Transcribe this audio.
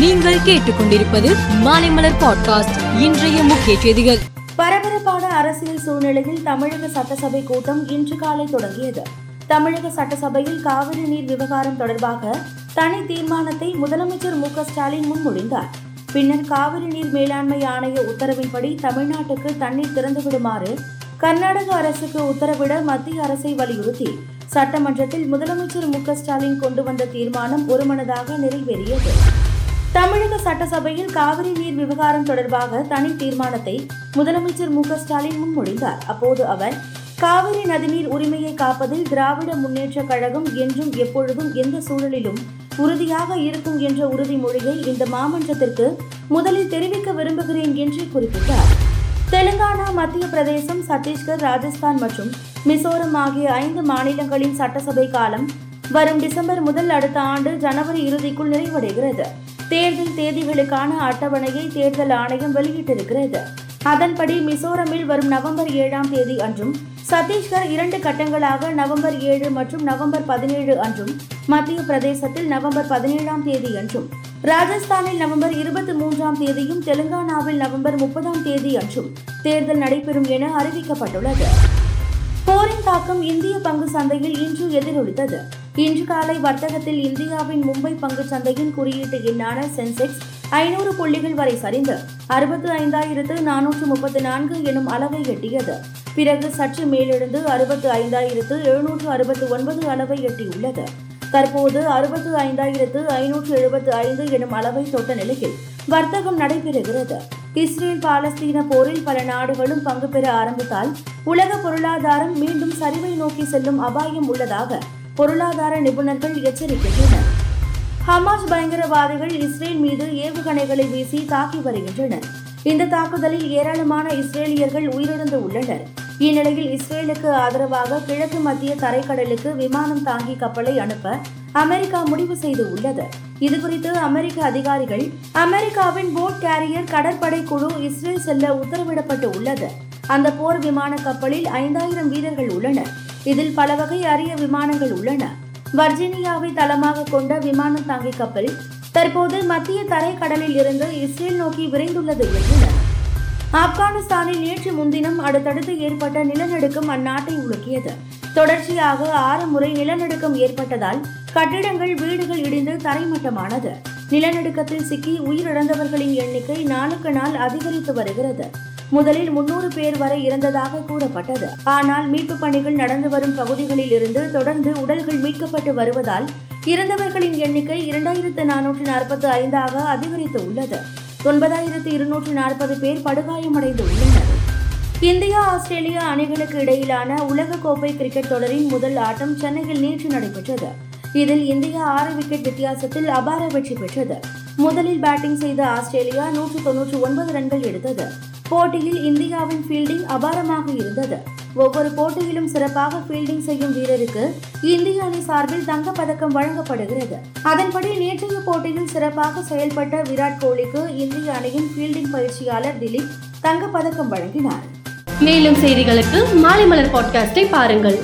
நீங்கள் கேட்டுக்கொண்டிருப்பது மாலைமலர் பாட்காஸ்ட். இன்றைய முக்கிய செய்திகள். பரபரப்பான அரசியல் சூழ்நிலையில் தமிழக சட்டசபை கூட்டம் இன்று காலை தொடங்கியது. தமிழக சட்டசபையில் காவிரி நீர் விவகாரம் தொடர்பாக தனி தீர்மானத்தை முதலமைச்சர் மு ஸ்டாலின் முன்மொழிந்தார். பின்னர் காவிரி நீர் மேலாண்மை ஆணைய உத்தரவின்படி தமிழ்நாட்டுக்கு தண்ணீர் திறந்துவிடுமாறு கர்நாடக அரசுக்கு உத்தரவிட மத்திய அரசை வலியுறுத்தி சட்டமன்றத்தில் முதலமைச்சர் மு ஸ்டாலின் கொண்டு வந்த தீர்மானம் ஒருமனதாக நிறைவேறியது. தமிழக சட்டசபையில் காவிரி நீர் விவகாரம் தொடர்பாக தனி தீர்மானத்தை முதலமைச்சர் மு க ஸ்டாலின் முன்மொழிந்தார். அப்போது அவர் காவிரி நதிநீர் உரிமையை காப்பதில் திராவிட முன்னேற்ற கழகம் என்றும் எப்பொழுதும் எந்த சூழலிலும் உறுதியாக இருக்கும் என்ற உறுதிமொழியை இந்த மாமன்றத்திற்கு முதலில் தெரிவிக்க விரும்புகிறேன் என்று குறிப்பிட்டார். தெலுங்கானா மத்திய பிரதேசம் சத்தீஸ்கர் ராஜஸ்தான் மற்றும் மிசோரம் ஆகிய ஐந்து மாநிலங்களின் சட்டசபை காலம் வரும் டிசம்பர் முதல் அடுத்த ஆண்டு ஜனவரி இறுதிக்குள் நிறைவடைகிறது. தேர்தல் தேதிகளுக்கான அட்டவணையை தேர்தல் ஆணையம் வெளியிட்டிருக்கிறது. அதன்படி மிசோரமில் வரும் நவம்பர் ஏழாம் தேதி அன்றும் சத்தீஸ்கர் இரண்டு கட்டங்களாக நவம்பர் ஏழு மற்றும் நவம்பர் பதினேழு அன்றும் மத்திய பிரதேசத்தில் நவம்பர் பதினேழாம் தேதி அன்றும் ராஜஸ்தானில் நவம்பர் இருபத்தி மூன்றாம் தேதியும் தெலுங்கானாவில் நவம்பர் முப்பதாம் தேதி அன்றும் தேர்தல் நடைபெறும் என அறிவிக்கப்பட்டுள்ளது. போரின் தாக்கம் இந்திய பங்கு சந்தையில் இன்று எதிரொலித்தது. இன்று காலை வர்த்தகத்தில் இந்தியாவின் மும்பை பங்கு சந்தையின் குறியீட்டு எண்ணான சென்செக்ஸ் ஐநூறு புள்ளிகள் வரை சரிந்து அறுபத்து ஐந்தாயிரத்து நானூற்று முப்பத்து நான்கு எனும் அளவை எட்டியது. பிறகு சற்று மேலெழுந்து அறுபத்து ஐந்தாயிரத்து எழுநூற்று அறுபத்து ஒன்பது அளவை எட்டியுள்ளது. தற்போது அறுபத்து ஐந்தாயிரத்து ஐநூற்று எழுபத்து ஐந்து எனும் அளவை தொட்ட நிலையில் வர்த்தகம் நடைபெறுகிறது. இஸ்ரேல் பாலஸ்தீன போரில் பல நாடுகளும் பங்கு பெற ஆரம்பித்தால் உலக பொருளாதாரம் மீண்டும் சரிவை நோக்கி செல்லும் அபாயம் உள்ளதாக பொருளாதார நிபுணர்கள் எச்சரிக்கின்றனர் ஹமாஸ் பயங்கரவாதிகள் இஸ்ரேல் மீது ஏவுகணைகளை வீசி தாக்கி வருகின்றனர். இந்த தாக்குதலில் ஏராளமான இஸ்ரேலியர்கள் உயிரிழந்து உள்ளனர். இந்நிலையில் இஸ்ரேலுக்கு ஆதரவாக கிழக்கு மத்திய தரைக்கடலுக்கு விமானம் தாங்கி கப்பலை அனுப்ப அமெரிக்கா முடிவு செய்து உள்ளது. இதுகுறித்து அமெரிக்க அதிகாரிகள் அமெரிக்காவின் போட் கேரியர் கடற்படை குழு இஸ்ரேல் செல்ல உத்தரவிடப்பட்டு உள்ளது. அந்த போர் விமான கப்பலில் ஐந்தாயிரம் வீரர்கள் உள்ளனர். இதில் பல வகை அரிய விமானங்கள் உள்ளன. வர்ஜீனியாவை தளமாக கொண்ட விமானம் தாங்கி கப்பல் தற்போது மத்திய தரைக்கடலில் இருந்து இஸ்ரேல் நோக்கி விரைந்துள்ளது என்றனர் ஆப்கானிஸ்தானில் நேற்று முன்தினம் அடுத்தடுத்து ஏற்பட்ட நிலநடுக்கம் அந்நாட்டை உலுக்கியது. தொடர்ச்சியாக ஆறு முறை நிலநடுக்கம் ஏற்பட்டதால் கட்டிடங்கள் வீடுகள் இடிந்து தரைமட்டமானது. நிலநடுக்கத்தில் சிக்கி உயிரிழந்தவர்களின் எண்ணிக்கை நாளுக்கு நாள் அதிகரித்து வருகிறது. முதலில் முன்னூறு பேர் வரை இறந்ததாக கூறப்பட்டது. ஆனால் மீட்பு பணிகள் நடந்து வரும் பகுதிகளில் இருந்து தொடர்ந்து உடல்கள் மீட்கப்பட்டு வருவதால் இறந்தவர்களின் எண்ணிக்கை இரண்டாயிரத்து நானூற்று நாற்பத்தி ஐந்தாக அதிகரித்து உள்ளது ஒன்பதாயிரத்து இருநூற்று நாற்பது பேர் படுகாயமடைந்து உள்ளனர் இந்தியா ஆஸ்திரேலியா அணிகளுக்கு இடையிலான உலகக்கோப்பை கிரிக்கெட் தொடரின் முதல் ஆட்டம் சென்னையில் நேற்று நடைபெற்றது. இதில் இந்தியா ஆறு விக்கெட் வித்தியாசத்தில் அபார வெற்றி பெற்றது. முதலில் பேட்டிங் செய்த ஆஸ்திரேலியா நூற்று தொன்னூற்று ஒன்பது ரன்கள் எடுத்தது. போட்டியில் இந்தியாவின் ஃபீல்டிங் அபாரமாக இருந்தது. ஒவ்வொரு போட்டியிலும் சிறப்பாக ஃபீல்டிங் செய்யும் வீரருக்கு இந்திய அணி சார்பில் தங்கப்பதக்கம் வழங்கப்படுகிறது. அதன்படி நேற்றைய போட்டியில் சிறப்பாக செயல்பட்ட விராட் கோலிக்கு இந்திய அணியின் ஃபீல்டிங் பயிற்சியாளர் திலீப் தங்கப்பதக்கம் வழங்கினார். மேலும் செய்திகளுக்கு மாலை மலர் பாட்காஸ்டை பாருங்கள்.